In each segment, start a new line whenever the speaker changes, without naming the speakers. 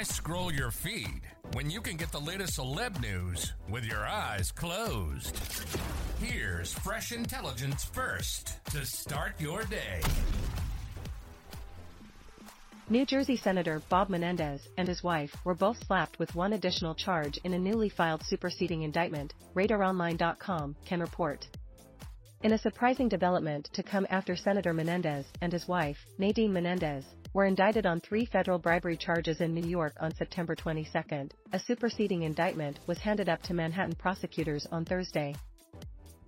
Why scroll your feed when you can get the latest celeb news with your eyes closed? Here's fresh intelligence first to start your day.
New Jersey Senator Bob Menendez and his wife were both slapped with one additional charge in a newly filed superseding indictment, RadarOnline.com can report. In a surprising development to come after Senator Menendez and his wife, Nadine Menendez, were indicted on three federal bribery charges in New York on September 22. A superseding indictment was handed up to Manhattan prosecutors on Thursday.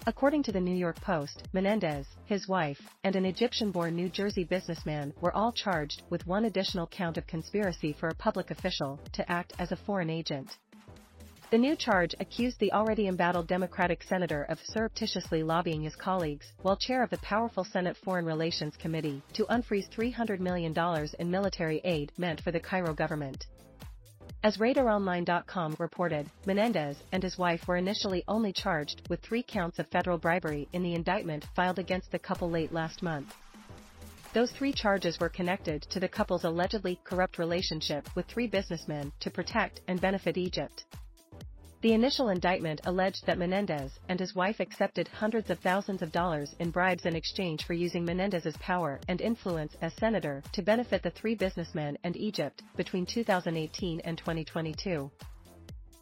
According to the New York Post, Menendez, his wife, and an Egyptian-born New Jersey businessman were all charged with one additional count of conspiracy for a public official to act as a foreign agent. The new charge accused the already embattled Democratic senator of surreptitiously lobbying his colleagues, while chair of the powerful Senate Foreign Relations Committee, to unfreeze $300 million in military aid meant for the Cairo government. As RadarOnline.com reported, Menendez and his wife were initially only charged with three counts of federal bribery in the indictment filed against the couple late last month. Those three charges were connected to the couple's allegedly corrupt relationship with three businessmen to protect and benefit Egypt. The initial indictment alleged that Menendez and his wife accepted hundreds of thousands of dollars in bribes in exchange for using Menendez's power and influence as senator to benefit the three businessmen and Egypt between 2018 and 2022.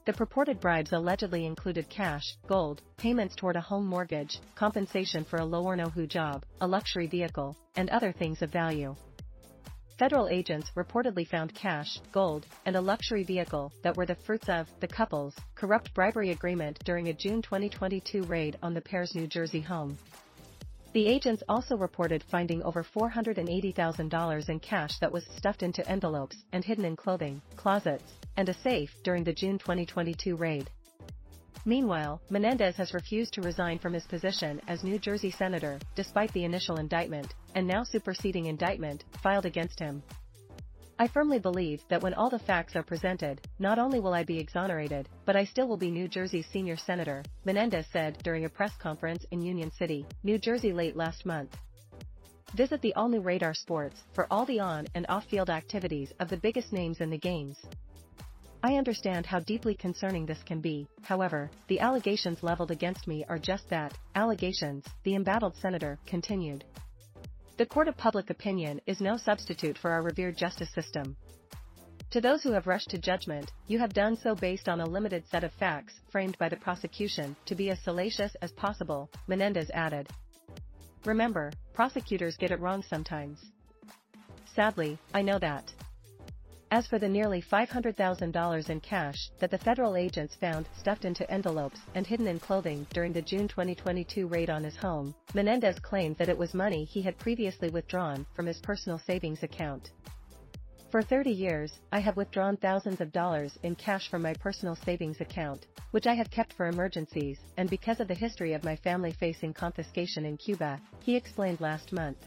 The purported bribes allegedly included cash, gold, payments toward a home mortgage, compensation for a low-or-no-show job, a luxury vehicle, and other things of value. Federal agents reportedly found cash, gold, and a luxury vehicle that were the fruits of the couple's corrupt bribery agreement during a June 2022 raid on the pair's New Jersey home. The agents also reported finding over $480,000 in cash that was stuffed into envelopes and hidden in clothing, closets, and a safe during the June 2022 raid. Meanwhile, Menendez has refused to resign from his position as New Jersey Senator, despite the initial indictment, and now superseding indictment, filed against him. I firmly believe that when all the facts are presented, not only will I be exonerated, but I still will be New Jersey's senior senator, Menendez said during a press conference in Union City, New Jersey late last month. Visit the all-new Radar Sports for all the on and off-field activities of the biggest names in the games. I understand how deeply concerning this can be, however, the allegations leveled against me are just that, allegations, the embattled senator continued. The court of public opinion is no substitute for our revered justice system. To those who have rushed to judgment, you have done so based on a limited set of facts framed by the prosecution to be as salacious as possible, Menendez added. Remember, prosecutors get it wrong sometimes. Sadly, I know that. As for the nearly $500,000 in cash that the federal agents found stuffed into envelopes and hidden in clothing during the June 2022 raid on his home, Menendez claimed that it was money he had previously withdrawn from his personal savings account. For 30 years, I have withdrawn thousands of dollars in cash from my personal savings account, which I have kept for emergencies, and because of the history of my family facing confiscation in Cuba, he explained last month.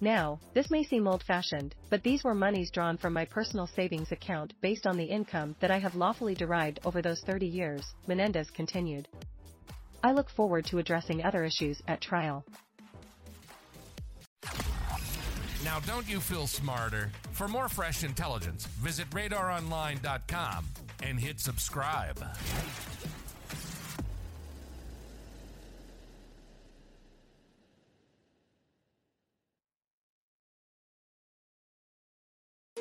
Now, this may seem old-fashioned, but these were monies drawn from my personal savings account based on the income that I have lawfully derived over those 30 years, Menendez continued. I look forward to addressing other issues at trial.
Now, don't you feel smarter? For more fresh intelligence, visit radaronline.com and hit subscribe.